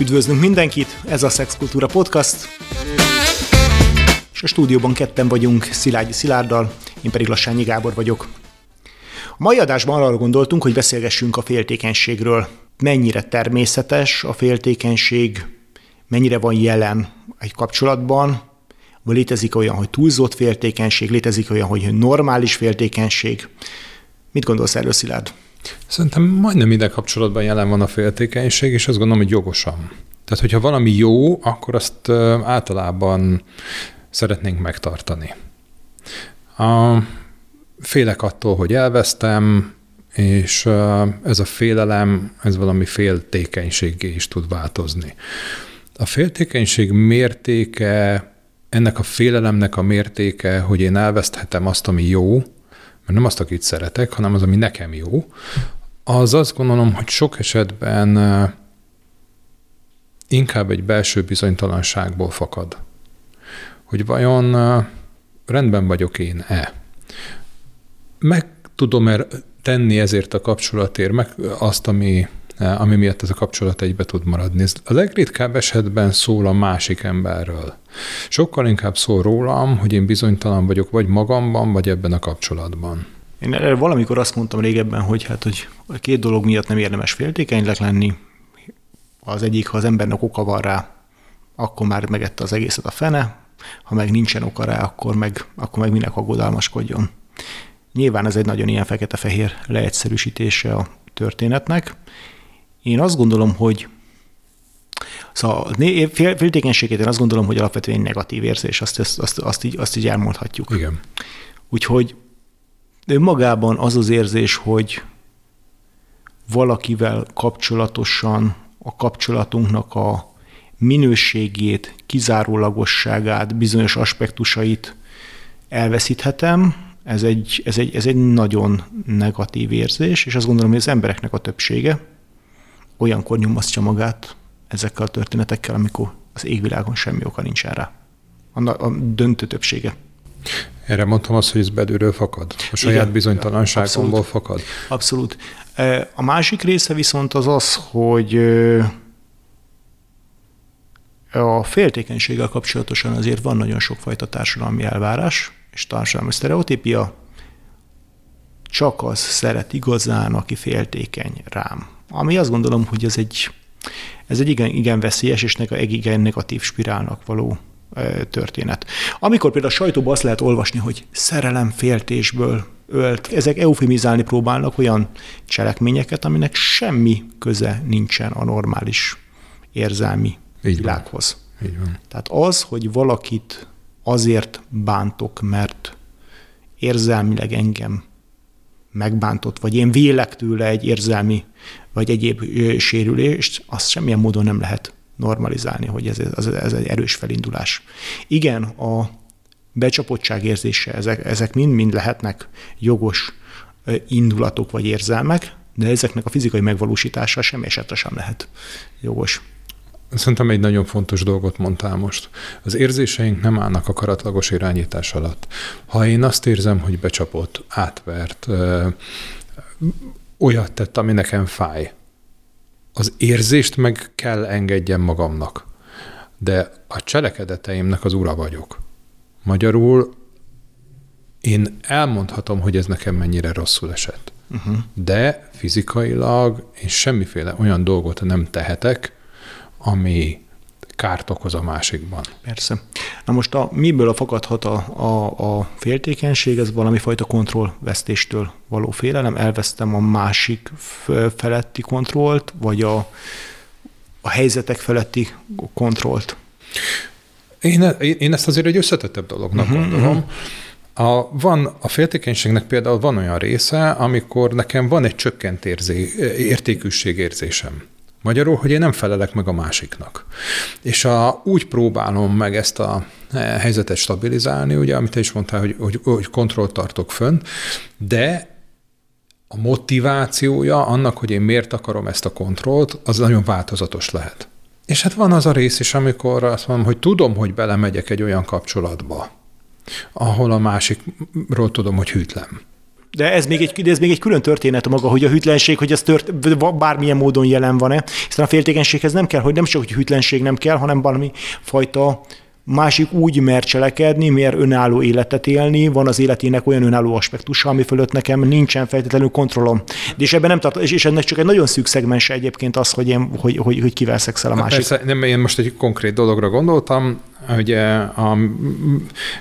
Üdvözlünk mindenkit, ez a Szexkultúra Podcast, és a stúdióban ketten vagyunk Szilágyi Szilárddal, én pedig Lassányi Gábor vagyok. A mai adásban arra gondoltunk, hogy beszélgessünk a féltékenységről. Mennyire természetes a féltékenység, mennyire van jelen egy kapcsolatban, vagy létezik olyan, hogy túlzott féltékenység, létezik olyan, hogy normális féltékenység. Mit gondolsz erről, Szilárd? Szerintem majdnem minden kapcsolatban jelen van a féltékenység, és azt gondolom, hogy jogosan. Tehát, hogyha valami jó, akkor azt általában szeretnénk megtartani. A, félek attól, hogy elvesztem, és ez a félelem, ez valami féltékenységé is tud változni. A féltékenység mértéke, ennek a félelemnek a mértéke, hogy én elveszthetem azt, ami jó, mert nem azt, akit szeretek, hanem az, ami nekem jó, az azt gondolom, hogy sok esetben inkább egy belső bizonytalanságból fakad. Hogy vajon rendben vagyok én-e? Meg tudom-e tenni ezért a kapcsolatért, meg azt, ami, ami miatt ez a kapcsolat egybe tud maradni. A legritkább esetben szól a másik emberről. Sokkal inkább szól rólam, hogy én bizonytalan vagyok vagy magamban, vagy ebben a kapcsolatban. Én valamikor azt mondtam régebben, hogy hát, hogy a két dolog miatt nem érdemes féltékenynek lenni. Az egyik, ha az embernek oka van rá, akkor már megette az egészet a fene, ha meg nincsen oka rá, akkor meg, akkor meg minek aggodalmaskodjon. Nyilván ez egy nagyon ilyen fekete-fehér leegyszerűsítése a történetnek. Én azt gondolom, hogy Szóval féltékenységét én azt gondolom, hogy alapvetően negatív érzés, azt, azt, azt, azt, így, azt így elmondhatjuk. Igen. Úgyhogy önmagában az az érzés, hogy valakivel kapcsolatosan a kapcsolatunknak a minőségét, kizárólagosságát, bizonyos aspektusait elveszíthetem, ez egy, ez, egy, ez egy nagyon negatív érzés, és azt gondolom, hogy az embereknek a többsége olyankor nyomasztja magát ezekkel a történetekkel, amikor az égvilágon semmi oka nincsen rá. A, a döntő többsége. Erre mondtam azt, hogy ez belülről fakad. A saját Igen, bizonytalanságomból abszolút, fakad. Abszolút. E, a másik része viszont az az, hogy a féltékenységgel kapcsolatosan azért van nagyon sokfajta társadalmi elvárás és társadalmi sztereotípia. Csak az szeret igazán, aki féltékeny rám. Ami azt gondolom, hogy ez egy, ez egy igen, igen veszélyes és egy igen negatív spirálnak való történet. Amikor például a sajtóban azt lehet olvasni, hogy szerelem féltésből ölt, ezek eufemizálni próbálnak olyan cselekményeket, aminek semmi köze nincsen a normális érzelmi Így világhoz. Van. Így van. Tehát az, hogy valakit azért bántok, mert érzelmileg engem megbántott, vagy én vélek tőle egy érzelmi vagy egyéb sérülést, azt semmilyen módon nem lehet normalizálni, hogy ez, ez, ez egy erős felindulás. Igen, a becsapottság érzése, ezek, ezek mind-mind lehetnek jogos indulatok vagy érzelmek, de ezeknek a fizikai megvalósítása semmi esetre sem lehet jogos. Szerintem egy nagyon fontos dolgot mondtál most. Az érzéseink nem állnak a karatlagos irányítás alatt. Ha én azt érzem, hogy becsapott, átvert, ö, olyat tett, ami nekem fáj, az érzést meg kell engedjem magamnak. De a cselekedeteimnek az ura vagyok. Magyarul én elmondhatom, hogy ez nekem mennyire rosszul esett. Uh-huh. De fizikailag én semmiféle olyan dolgot nem tehetek, ami kárt okoz a másikban. Persze. Na most a, miből fakadhat a, a, a féltékenység? Ez valami fajta kontrollvesztéstől való félelem. Elvesztem a másik feletti kontrollt, vagy a, a helyzetek feletti kontrollt? Én, én ezt azért egy összetettebb dolognak uh-huh, gondolom. Uh-huh. A, van a féltékenységnek például van olyan része, amikor nekem van egy csökkent érzé, értékűségérzésem. Magyarul, hogy én nem felelek meg a másiknak. És a, úgy próbálom meg ezt a e, helyzetet stabilizálni, ugye, amit te is mondtál, hogy, hogy, hogy kontrollt tartok fönn, de a motivációja annak, hogy én miért akarom ezt a kontrollt, az nagyon változatos lehet. És hát van az a rész is, amikor azt mondom, hogy tudom, hogy belemegyek egy olyan kapcsolatba, ahol a másikról tudom, hogy hűtlem. De ez még, egy, de ez még egy külön történet maga, hogy a hűtlenség, hogy ez tört, bármilyen módon jelen van-e. Hiszen a féltékenységhez nem kell, hogy nem csak hogy hűtlenség nem kell, hanem valami fajta másik úgy mer cselekedni, mer önálló életet élni, van az életének olyan önálló aspektusa, ami fölött nekem nincsen feltétlenül kontrollom. De és ebben nem tart, és ennek csak egy nagyon szűk szegmense egyébként az, hogy, én, hogy, hogy, hogy kivel szexel a hát másik. Persze, nem, én most egy konkrét dologra gondoltam, hogy a,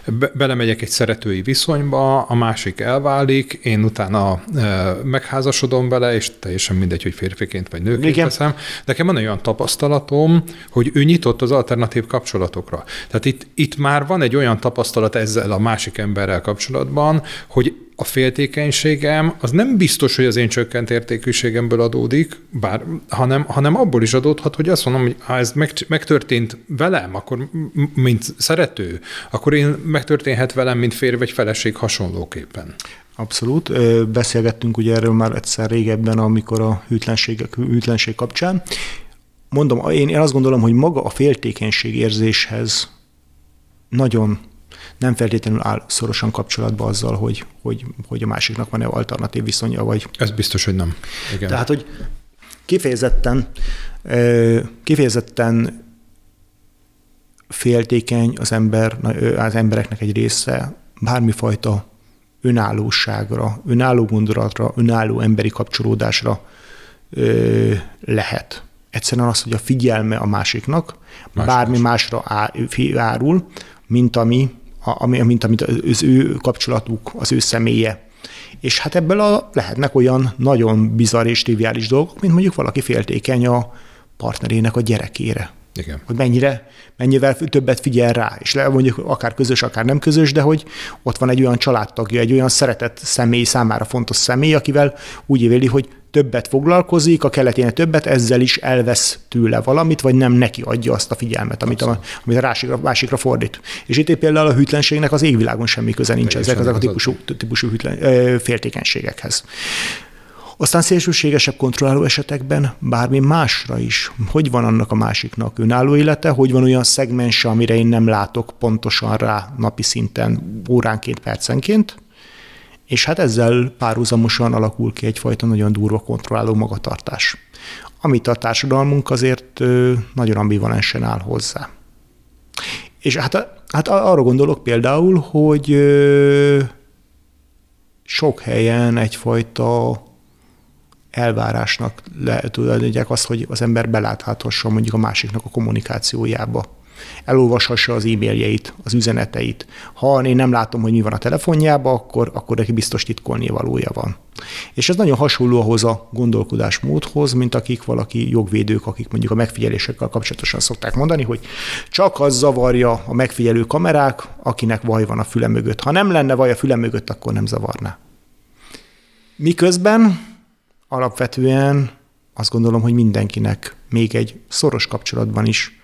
be, belemegyek egy szeretői viszonyba, a másik elválik, én utána e, megházasodom vele, és teljesen mindegy, hogy férfiként vagy nőként Igen. veszem. Nekem van olyan tapasztalatom, hogy ő nyitott az alternatív kapcsolatokra. Tehát itt, itt már van egy olyan tapasztalat ezzel a másik emberrel kapcsolatban, hogy a féltékenységem az nem biztos, hogy az én csökkent értékűségemből adódik, bár, hanem, hanem abból is adódhat, hogy azt mondom, hogy ha ez meg, megtörtént velem, akkor mint szerető, akkor én megtörténhet velem, mint férj vagy feleség hasonlóképpen. Abszolút. Beszélgettünk ugye erről már egyszer régebben, amikor a hűtlenség, hűtlenség kapcsán. Mondom, én azt gondolom, hogy maga a féltékenység érzéshez nagyon nem feltétlenül áll szorosan kapcsolatba azzal, hogy, hogy, hogy a másiknak van-e alternatív viszonya, vagy... Ez biztos, hogy nem. Igen. Tehát, hogy kifejezetten, kifejezetten féltékeny az ember, az embereknek egy része bármifajta önállóságra, önálló gondolatra, önálló emberi kapcsolódásra lehet. Egyszerűen az, hogy a figyelme a másiknak más bármi más. másra árul, mint ami ami, mint amit az ő kapcsolatuk, az ő személye. És hát ebből a, lehetnek olyan nagyon bizarr és triviális dolgok, mint mondjuk valaki féltékeny a partnerének a gyerekére. Igen. Hogy mennyire, mennyivel többet figyel rá, és le, mondjuk akár közös, akár nem közös, de hogy ott van egy olyan családtagja, egy olyan szeretett személy, számára fontos személy, akivel úgy éli, hogy többet foglalkozik, a keletének többet, ezzel is elvesz tőle valamit, vagy nem neki adja azt a figyelmet, amit a, amit a másikra, másikra fordít. És itt például a hűtlenségnek az égvilágon semmi köze nincs ezek, ezek a típusú, típusú hűtlen, ö, féltékenységekhez. Aztán szélsőségesebb kontrolláló esetekben bármi másra is. Hogy van annak a másiknak önálló élete, hogy van olyan szegmense, amire én nem látok pontosan rá napi szinten, óránként, percenként, és hát ezzel párhuzamosan alakul ki egyfajta nagyon durva kontrolláló magatartás, amit a társadalmunk azért nagyon ambivalensen áll hozzá. És hát, hát arra gondolok például, hogy sok helyen egyfajta elvárásnak lehet tulajdonítják azt, hogy az ember beláthethasson mondjuk a másiknak a kommunikációjába elolvashassa az e-mailjeit, az üzeneteit. Ha én nem látom, hogy mi van a telefonjában, akkor, akkor neki biztos titkolni valója van. És ez nagyon hasonló ahhoz a gondolkodásmódhoz, mint akik valaki jogvédők, akik mondjuk a megfigyelésekkel kapcsolatosan szokták mondani, hogy csak az zavarja a megfigyelő kamerák, akinek vaj van a füle mögött. Ha nem lenne vaj a füle mögött, akkor nem zavarná. Miközben alapvetően azt gondolom, hogy mindenkinek még egy szoros kapcsolatban is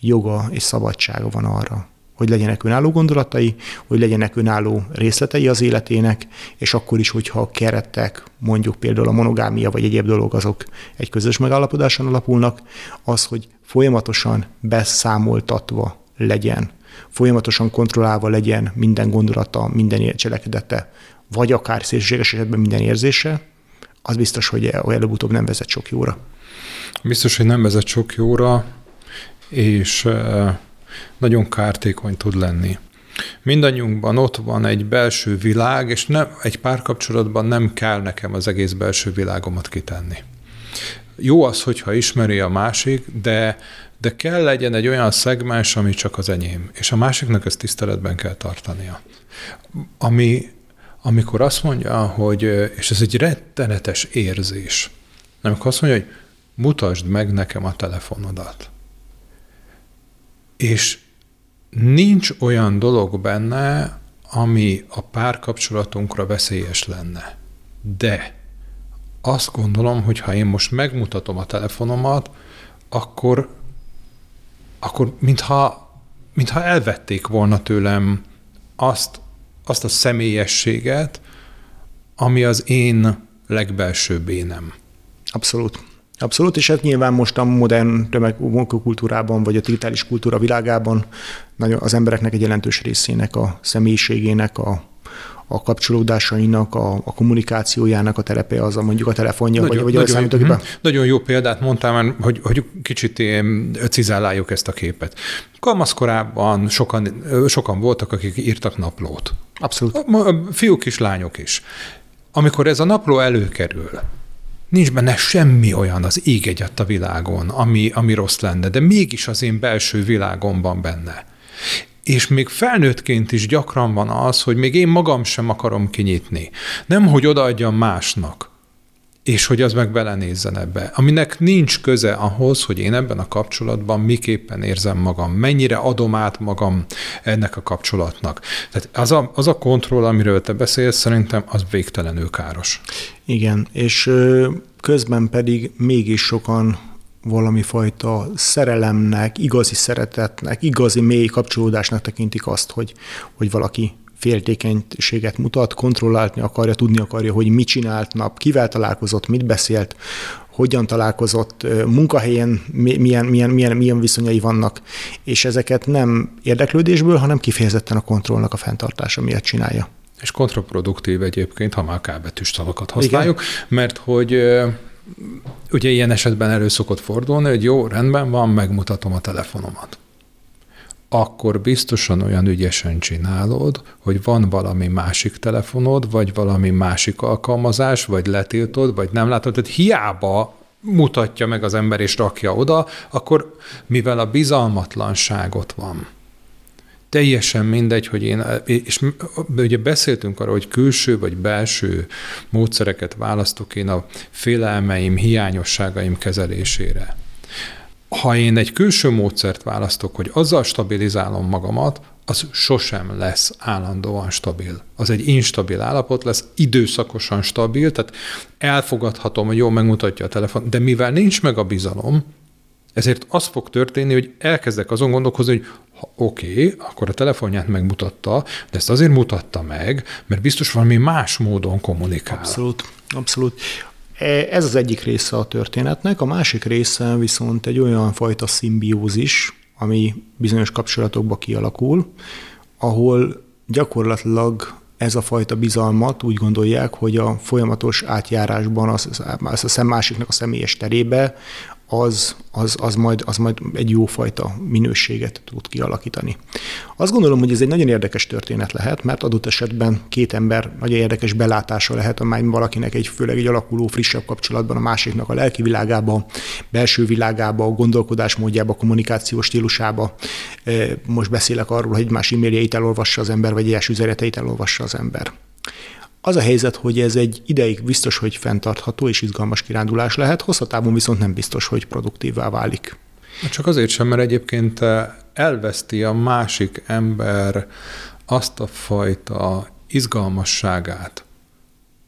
joga és szabadsága van arra, hogy legyenek önálló gondolatai, hogy legyenek önálló részletei az életének, és akkor is, hogyha a keretek, mondjuk például a monogámia vagy egyéb dolog, azok egy közös megállapodáson alapulnak, az, hogy folyamatosan beszámoltatva legyen, folyamatosan kontrollálva legyen minden gondolata, minden cselekedete, vagy akár szélsőséges esetben minden érzése, az biztos, hogy előbb-utóbb nem vezet sok jóra. Biztos, hogy nem vezet sok jóra, és nagyon kártékony tud lenni. Mindannyiunkban ott van egy belső világ, és nem, egy párkapcsolatban nem kell nekem az egész belső világomat kitenni. Jó az, hogyha ismeri a másik, de, de kell legyen egy olyan szegmens, ami csak az enyém, és a másiknak ezt tiszteletben kell tartania. Ami, amikor azt mondja, hogy, és ez egy rettenetes érzés, amikor azt mondja, hogy mutasd meg nekem a telefonodat és nincs olyan dolog benne, ami a párkapcsolatunkra veszélyes lenne. De azt gondolom, hogy ha én most megmutatom a telefonomat, akkor, akkor mintha, mintha elvették volna tőlem azt, azt a személyességet, ami az én legbelsőbb énem. Abszolút. Abszolút, és hát nyilván most a modern tömegkultúrában, vagy a digitális kultúra világában nagyon az embereknek egy jelentős részének a személyiségének, a, a kapcsolódásainak, a, a kommunikációjának a terepe az a mondjuk a telefonja, nagyon, vagy, vagy nagyon, a számítógépe. Mhm. Nagyon jó példát mondtál, hogy, hogy kicsit cizáláljuk ezt a képet. Kamaszkorában sokan, sokan voltak, akik írtak naplót. Abszolút. A, a fiúk is, lányok is. Amikor ez a napló előkerül, nincs benne semmi olyan az ég egyet a világon, ami, ami rossz lenne, de mégis az én belső világomban benne. És még felnőttként is gyakran van az, hogy még én magam sem akarom kinyitni. Nem, hogy odaadjam másnak, és hogy az meg belenézzen ebbe, aminek nincs köze ahhoz, hogy én ebben a kapcsolatban miképpen érzem magam, mennyire adom át magam ennek a kapcsolatnak. Tehát az a, az a kontroll, amiről te beszélsz, szerintem az végtelenül káros. Igen, és közben pedig mégis sokan valami fajta szerelemnek, igazi szeretetnek, igazi mély kapcsolódásnak tekintik azt, hogy, hogy valaki féltékenységet mutat, kontrollálni akarja, tudni akarja, hogy mit csinált nap, kivel találkozott, mit beszélt, hogyan találkozott, munkahelyen milyen, milyen, milyen, milyen viszonyai vannak, és ezeket nem érdeklődésből, hanem kifejezetten a kontrollnak a fenntartása miatt csinálja. És kontraproduktív egyébként, ha már kábetűs szavakat használjuk, Igen. mert hogy ugye ilyen esetben elő szokott fordulni, hogy jó, rendben van, megmutatom a telefonomat akkor biztosan olyan ügyesen csinálod, hogy van valami másik telefonod, vagy valami másik alkalmazás, vagy letiltod, vagy nem látod. Tehát hiába mutatja meg az ember és rakja oda, akkor mivel a bizalmatlanságot van, teljesen mindegy, hogy én, és ugye beszéltünk arról, hogy külső vagy belső módszereket választok én a félelmeim, hiányosságaim kezelésére ha én egy külső módszert választok, hogy azzal stabilizálom magamat, az sosem lesz állandóan stabil. Az egy instabil állapot lesz, időszakosan stabil, tehát elfogadhatom, hogy jó, megmutatja a telefon, de mivel nincs meg a bizalom, ezért az fog történni, hogy elkezdek azon gondolkozni, hogy oké, okay, akkor a telefonját megmutatta, de ezt azért mutatta meg, mert biztos valami más módon kommunikál. Abszolút, abszolút. E, ez az egyik része a történetnek, a másik része viszont egy olyan fajta szimbiózis, ami bizonyos kapcsolatokba kialakul, ahol gyakorlatilag ez a fajta bizalmat úgy gondolják, hogy a folyamatos átjárásban az, az a szem másiknak a személyes terébe az, az, az, majd, az majd egy jófajta minőséget tud kialakítani. Azt gondolom, hogy ez egy nagyon érdekes történet lehet, mert adott esetben két ember nagyon érdekes belátása lehet, amely valakinek egy főleg egy alakuló, frissebb kapcsolatban a másiknak a lelki világába, belső világába, a gondolkodásmódjába, kommunikációs stílusába. E, most beszélek arról, hogy más e-mailjeit elolvassa az ember, vagy egyes üzeneteit elolvassa az ember. Az a helyzet, hogy ez egy ideig biztos, hogy fenntartható és izgalmas kirándulás lehet, hosszatávon viszont nem biztos, hogy produktívvá válik. Csak azért sem, mert egyébként eh, elveszti a másik ember azt a fajta izgalmasságát,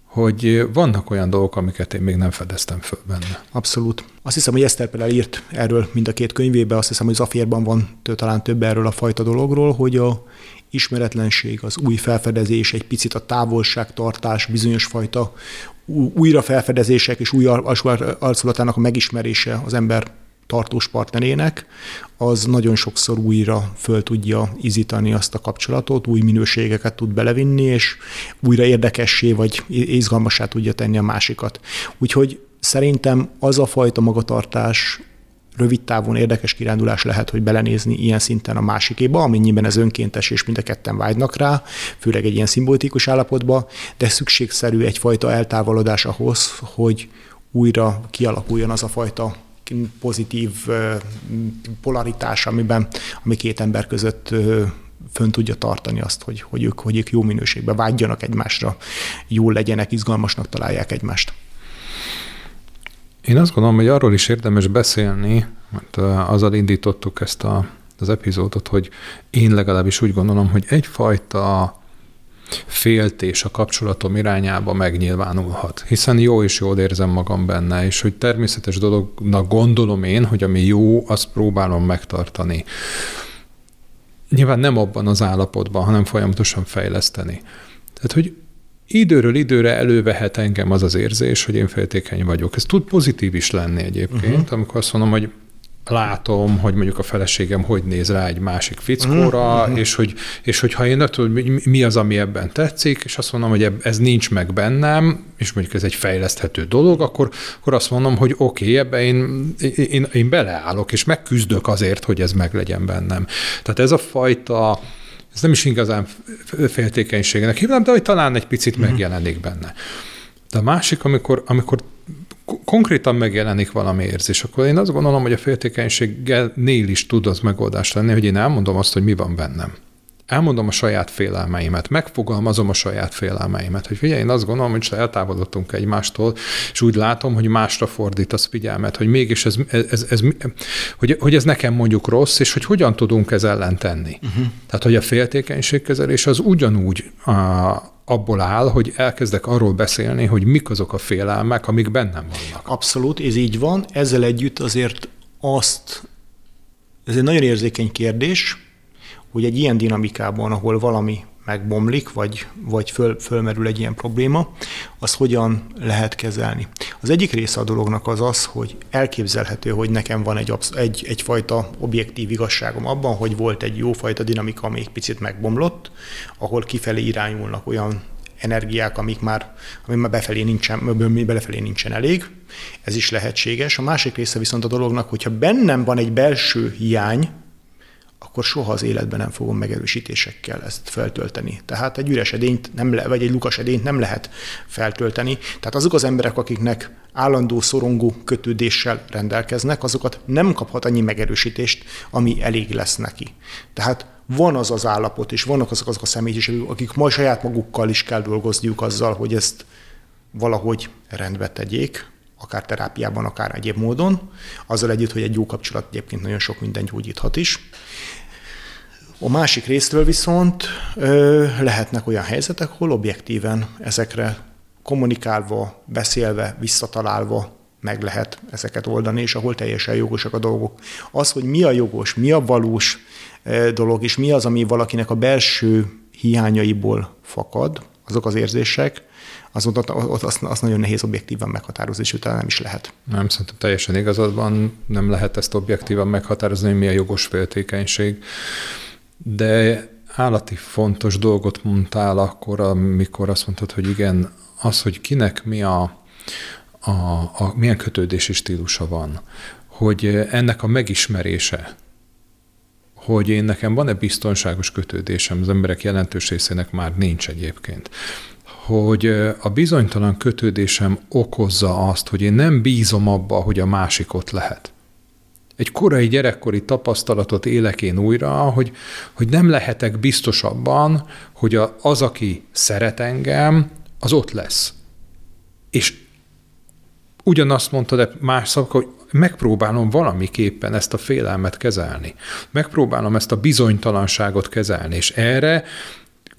hogy vannak olyan dolgok, amiket én még nem fedeztem föl benne. Abszolút. Azt hiszem, hogy Eszter például írt erről mind a két könyvébe, azt hiszem, hogy Zafírban van talán több erről a fajta dologról, hogy a ismeretlenség, az új felfedezés, egy picit a távolságtartás, bizonyos fajta újra felfedezések és új arculatának a megismerése az ember tartós partnerének, az nagyon sokszor újra föl tudja izítani azt a kapcsolatot, új minőségeket tud belevinni, és újra érdekessé vagy izgalmassá tudja tenni a másikat. Úgyhogy szerintem az a fajta magatartás rövid távon érdekes kirándulás lehet, hogy belenézni ilyen szinten a másikéba, amennyiben ez önkéntes, és mind a ketten vágynak rá, főleg egy ilyen szimbolikus állapotba, de szükségszerű egyfajta eltávolodás ahhoz, hogy újra kialakuljon az a fajta pozitív polaritás, amiben, ami két ember között fönn tudja tartani azt, hogy, hogy, ők, hogy ők jó minőségben vágyjanak egymásra, jól legyenek, izgalmasnak találják egymást. Én azt gondolom, hogy arról is érdemes beszélni, mert azzal indítottuk ezt a, az epizódot, hogy én legalábbis úgy gondolom, hogy egyfajta féltés a kapcsolatom irányába megnyilvánulhat. Hiszen jó és jól érzem magam benne, és hogy természetes dolognak gondolom én, hogy ami jó, azt próbálom megtartani. Nyilván nem abban az állapotban, hanem folyamatosan fejleszteni. Tehát, hogy időről időre elővehet engem az az érzés, hogy én féltékeny vagyok. Ez tud pozitív is lenni egyébként, uh-huh. amikor azt mondom, hogy látom, hogy mondjuk a feleségem hogy néz rá egy másik fickóra, uh-huh. és, hogy, és hogy ha én nem tudom, mi az, ami ebben tetszik, és azt mondom, hogy ez nincs meg bennem, és mondjuk ez egy fejleszthető dolog, akkor, akkor azt mondom, hogy oké, okay, ebbe én, én, én beleállok, és megküzdök azért, hogy ez meglegyen bennem. Tehát ez a fajta, ez nem is igazán féltékenységnek hívnám, de hogy talán egy picit uh-huh. megjelenik benne. De a másik, amikor, amikor konkrétan megjelenik valami érzés, akkor én azt gondolom, hogy a féltékenységgel nél is tud az megoldást lenni, hogy én elmondom azt, hogy mi van bennem. Elmondom a saját félelmeimet, megfogalmazom a saját félelmeimet, hogy figyelj, én azt gondolom, hogy eltávolodtunk egymástól, és úgy látom, hogy másra az figyelmet, hogy mégis ez, ez, ez, ez hogy, hogy ez nekem mondjuk rossz, és hogy hogyan tudunk ez ellen tenni. Uh-huh. Tehát, hogy a féltékenységkezelés az ugyanúgy a, abból áll, hogy elkezdek arról beszélni, hogy mik azok a félelmek, amik bennem vannak. Abszolút, ez így van. Ezzel együtt azért azt, ez egy nagyon érzékeny kérdés, hogy egy ilyen dinamikában, ahol valami megbomlik, vagy, vagy föl, fölmerül egy ilyen probléma, az hogyan lehet kezelni. Az egyik része a dolognak az az, hogy elképzelhető, hogy nekem van egy, egy, egyfajta objektív igazságom abban, hogy volt egy jófajta dinamika, ami egy picit megbomlott, ahol kifelé irányulnak olyan energiák, amik már, ami már befelé nincsen, belefelé nincsen elég. Ez is lehetséges. A másik része viszont a dolognak, hogyha bennem van egy belső hiány, akkor soha az életben nem fogom megerősítésekkel ezt feltölteni. Tehát egy üres edényt, nem le, vagy egy lukas edényt nem lehet feltölteni. Tehát azok az emberek, akiknek állandó szorongó kötődéssel rendelkeznek, azokat nem kaphat annyi megerősítést, ami elég lesz neki. Tehát van az az állapot, és vannak azok, azok a személyisek, akik majd saját magukkal is kell dolgozniuk azzal, hogy ezt valahogy rendbe tegyék, akár terápiában, akár egyéb módon, azzal együtt, hogy egy jó kapcsolat egyébként nagyon sok minden gyógyíthat is. A másik részről viszont ö, lehetnek olyan helyzetek, ahol objektíven ezekre kommunikálva, beszélve, visszatalálva meg lehet ezeket oldani, és ahol teljesen jogosak a dolgok. Az, hogy mi a jogos, mi a valós dolog, és mi az, ami valakinek a belső hiányaiból fakad, azok az érzések, az ott, ott azt, azt nagyon nehéz objektívan meghatározni, és utána nem is lehet. Nem, szerintem teljesen igazad van, nem lehet ezt objektívan meghatározni, hogy mi a jogos féltékenység. De állati fontos dolgot mondtál akkor, amikor azt mondtad, hogy igen, az, hogy kinek mi a, a, a milyen kötődési stílusa van, hogy ennek a megismerése, hogy én nekem van-e biztonságos kötődésem, az emberek jelentős részének már nincs egyébként hogy a bizonytalan kötődésem okozza azt, hogy én nem bízom abba, hogy a másik ott lehet. Egy korai gyerekkori tapasztalatot élek én újra, hogy, hogy nem lehetek biztos abban, hogy az, aki szeret engem, az ott lesz. És ugyanazt mondta, de más szavak, hogy megpróbálom valamiképpen ezt a félelmet kezelni. Megpróbálom ezt a bizonytalanságot kezelni, és erre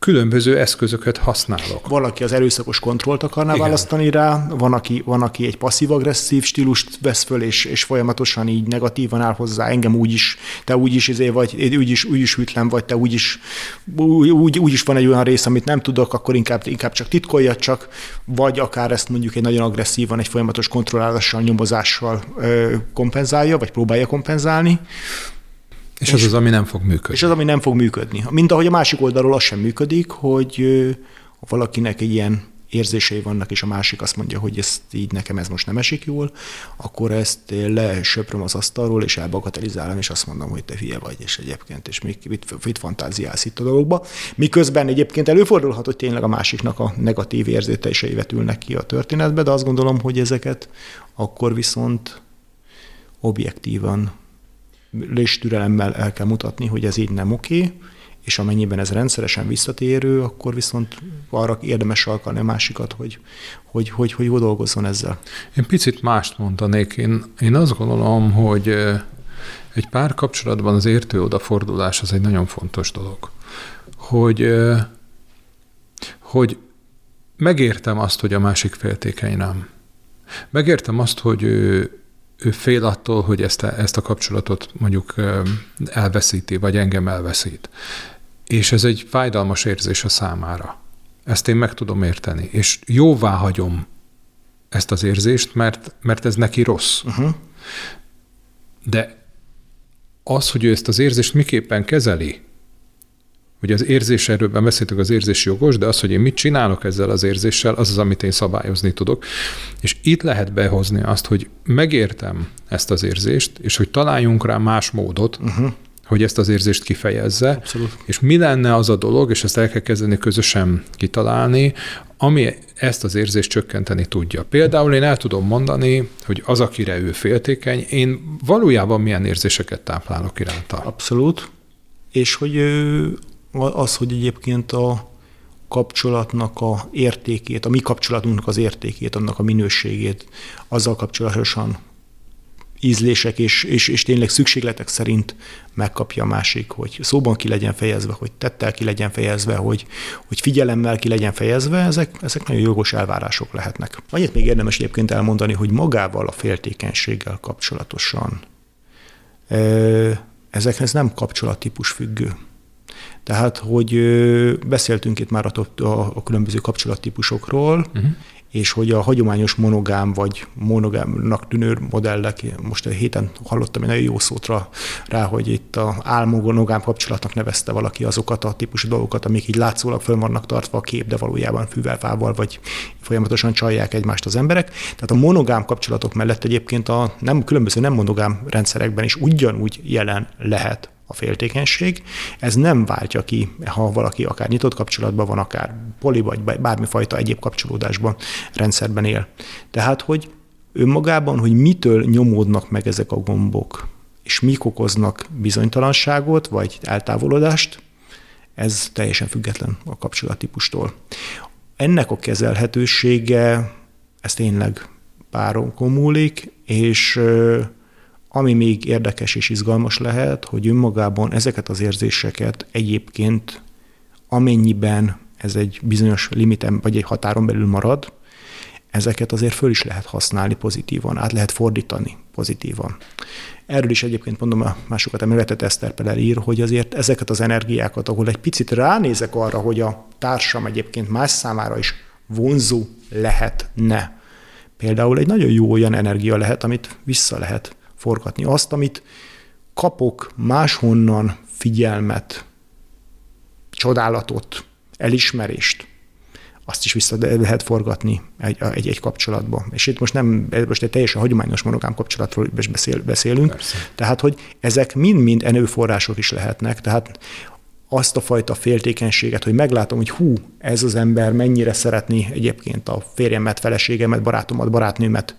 különböző eszközöket használok. Valaki az erőszakos kontrollt akarná Igen. választani rá, van aki, van, aki egy passzív-agresszív stílust vesz föl, és, és folyamatosan így negatívan áll hozzá, engem úgy is, te úgy is izé vagy, úgy is, úgy is hűtlen vagy, te úgy is, úgy, is van egy olyan rész, amit nem tudok, akkor inkább, inkább csak titkolja csak, vagy akár ezt mondjuk egy nagyon agresszívan, egy folyamatos kontrollálással, nyomozással ö, kompenzálja, vagy próbálja kompenzálni. És, és az az, ami nem fog működni. És az, ami nem fog működni. Mint ahogy a másik oldalról az sem működik, hogy ha valakinek egy ilyen érzései vannak, és a másik azt mondja, hogy ezt így nekem ez most nem esik jól, akkor ezt lesöpröm az asztalról, és elbagatelizálom, és azt mondom, hogy te hülye vagy, és egyébként, és mit, mit fantáziálsz itt a dologba. Miközben egyébként előfordulhat, hogy tényleg a másiknak a negatív érzéteisei vetülnek ki a történetbe, de azt gondolom, hogy ezeket akkor viszont objektívan és türelemmel el kell mutatni, hogy ez így nem oké, és amennyiben ez rendszeresen visszatérő, akkor viszont arra érdemes sarkalni a másikat, hogy, hogy, hogy, hogy, hogy dolgozzon ezzel. Én picit mást mondanék. Én, én azt gondolom, hogy egy pár kapcsolatban az értő odafordulás az egy nagyon fontos dolog. Hogy, hogy megértem azt, hogy a másik féltékeny nem. Megértem azt, hogy ő fél attól, hogy ezt a, ezt a kapcsolatot mondjuk elveszíti, vagy engem elveszít. És ez egy fájdalmas érzés a számára. Ezt én meg tudom érteni. És jóvá hagyom ezt az érzést, mert, mert ez neki rossz. Uh-huh. De az, hogy ő ezt az érzést miképpen kezeli, Ugye az érzés, erről beszéltük, az érzés jogos, de az, hogy én mit csinálok ezzel az érzéssel, az az, amit én szabályozni tudok. És itt lehet behozni azt, hogy megértem ezt az érzést, és hogy találjunk rá más módot, uh-huh. hogy ezt az érzést kifejezze. Abszolút. És mi lenne az a dolog, és ezt el kell kezdeni közösen kitalálni, ami ezt az érzést csökkenteni tudja. Például én el tudom mondani, hogy az, akire ő féltékeny, én valójában milyen érzéseket táplálok iránta. Abszolút. És hogy az, hogy egyébként a kapcsolatnak a értékét, a mi kapcsolatunknak az értékét, annak a minőségét, azzal kapcsolatosan ízlések és, és, és tényleg szükségletek szerint megkapja a másik, hogy szóban ki legyen fejezve, hogy tettel ki legyen fejezve, hogy, hogy figyelemmel ki legyen fejezve, ezek, ezek nagyon jogos elvárások lehetnek. Annyit még érdemes egyébként elmondani, hogy magával a féltékenységgel kapcsolatosan ezekhez nem kapcsolattípus függő. Tehát, hogy beszéltünk itt már a, a, a különböző kapcsolattípusokról, uh-huh. és hogy a hagyományos monogám vagy monogámnak tűnő modellek, most a héten hallottam egy nagyon jó szótra rá, hogy itt a álmonogám kapcsolatnak nevezte valaki azokat a típusú dolgokat, amik így látszólag fönn vannak tartva a kép, de valójában fűvel, fával, vagy folyamatosan csalják egymást az emberek. Tehát a monogám kapcsolatok mellett egyébként a nem, különböző nem monogám rendszerekben is ugyanúgy jelen lehet a féltékenység. Ez nem váltja ki, ha valaki akár nyitott kapcsolatban van, akár poli vagy bármifajta egyéb kapcsolódásban, rendszerben él. Tehát, hogy önmagában, hogy mitől nyomódnak meg ezek a gombok, és mik okoznak bizonytalanságot, vagy eltávolodást, ez teljesen független a kapcsolattípustól. Ennek a kezelhetősége, ez tényleg páron múlik, és ami még érdekes és izgalmas lehet, hogy önmagában ezeket az érzéseket egyébként amennyiben ez egy bizonyos limiten vagy egy határon belül marad, ezeket azért föl is lehet használni pozitívan, át lehet fordítani pozitívan. Erről is egyébként mondom, a másokat emlegetett Eszter Peler ír, hogy azért ezeket az energiákat, ahol egy picit ránézek arra, hogy a társam egyébként más számára is vonzó lehetne. Például egy nagyon jó olyan energia lehet, amit vissza lehet forgatni. Azt, amit kapok máshonnan figyelmet, csodálatot, elismerést, azt is vissza lehet forgatni egy, egy, egy kapcsolatba. És itt most nem, most egy teljesen hagyományos monogám kapcsolatról is beszél, beszélünk, Persze. tehát hogy ezek mind-mind erőforrások is lehetnek, tehát azt a fajta féltékenységet, hogy meglátom, hogy hú, ez az ember mennyire szeretni egyébként a férjemet, feleségemet, barátomat, barátnőmet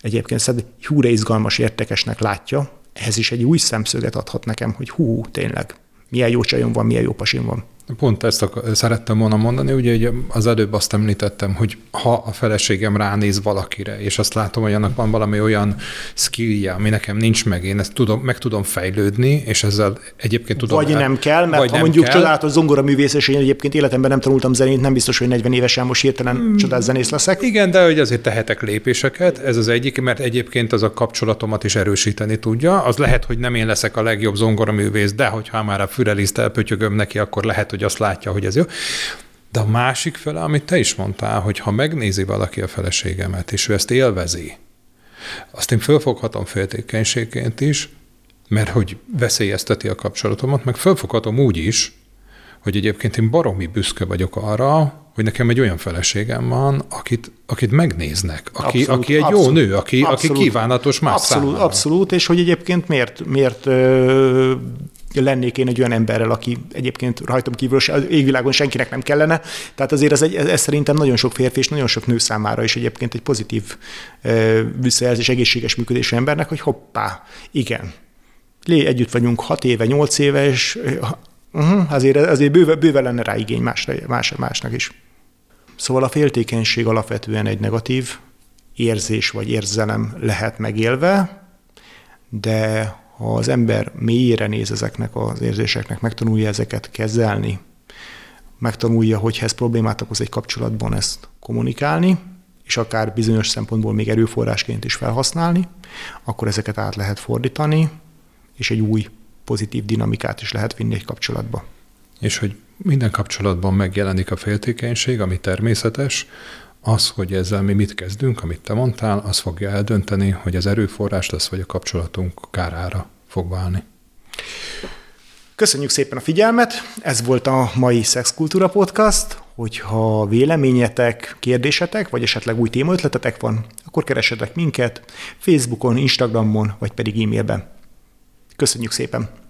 egyébként szed, húra izgalmas, értekesnek látja, ez is egy új szemszöget adhat nekem, hogy hú, tényleg, milyen jó csajom van, milyen jó pasim van. Pont ezt szerettem volna mondani, ugye, ugye az előbb azt említettem, hogy ha a feleségem ránéz valakire, és azt látom, hogy annak van valami olyan skillje, ami nekem nincs meg, én ezt tudom, meg tudom fejlődni, és ezzel egyébként tudom... Vagy el, nem kell, mert ha mondjuk kell. csodálatos zongoraművész, és én egyébként életemben nem tanultam zenét, nem biztos, hogy 40 évesen most hirtelen hmm. csodás zenész leszek. Igen, de hogy azért tehetek lépéseket, ez az egyik, mert egyébként az a kapcsolatomat is erősíteni tudja. Az lehet, hogy nem én leszek a legjobb zongoraművész, de hogyha már a fürelisztel elpötyögöm neki, akkor lehet, hogy azt látja, hogy ez jó. De a másik fele, amit te is mondtál, hogy ha megnézi valaki a feleségemet, és ő ezt élvezi, azt én fölfoghatom féltékenységként is, mert hogy veszélyezteti a kapcsolatomat, meg fölfoghatom úgy is, hogy egyébként én baromi büszke vagyok arra, hogy nekem egy olyan feleségem van, akit, akit megnéznek, aki, abszolút, aki egy abszolút, jó nő, aki, abszolút, aki kívánatos más abszolút, számára. Abszolút, és hogy egyébként miért, miért ö, lennék én egy olyan emberrel, aki egyébként rajtam kívül égvilágon senkinek nem kellene. Tehát azért ez, egy, ez szerintem nagyon sok férfi és nagyon sok nő számára is egyébként egy pozitív visszajelzés, egészséges működésű embernek, hogy hoppá, igen, lé, együtt vagyunk hat éve, nyolc éve, és uh-huh, azért, azért bőve, bőve lenne rá igény másra, más, másnak is. Szóval a féltékenység alapvetően egy negatív érzés vagy érzelem lehet megélve, de ha az ember mélyére néz ezeknek az érzéseknek, megtanulja ezeket kezelni, megtanulja, hogy ez problémát okoz egy kapcsolatban ezt kommunikálni, és akár bizonyos szempontból még erőforrásként is felhasználni, akkor ezeket át lehet fordítani, és egy új pozitív dinamikát is lehet vinni egy kapcsolatba. És hogy minden kapcsolatban megjelenik a féltékenység, ami természetes, az, hogy ezzel mi mit kezdünk, amit te mondtál, az fogja eldönteni, hogy az erőforrás lesz, vagy a kapcsolatunk kárára fog válni. Köszönjük szépen a figyelmet, ez volt a mai Szexkultúra Podcast. Hogyha véleményetek, kérdésetek, vagy esetleg új témaötletetek van, akkor keresetek minket Facebookon, Instagramon, vagy pedig e-mailben. Köszönjük szépen!